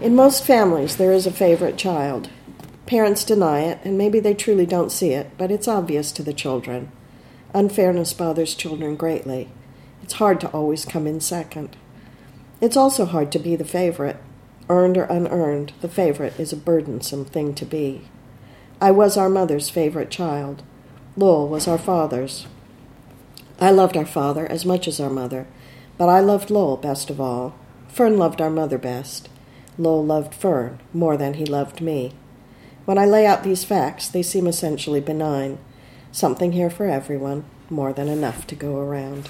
In most families, there is a favorite child. Parents deny it, and maybe they truly don't see it, but it's obvious to the children. Unfairness bothers children greatly. It's hard to always come in second. It's also hard to be the favorite. Earned or unearned, the favorite is a burdensome thing to be. I was our mother's favorite child. Lowell was our father's. I loved our father as much as our mother, but I loved Lowell best of all. Fern loved our mother best. Lowell loved Fern more than he loved me. When I lay out these facts, they seem essentially benign. Something here for everyone, more than enough to go around.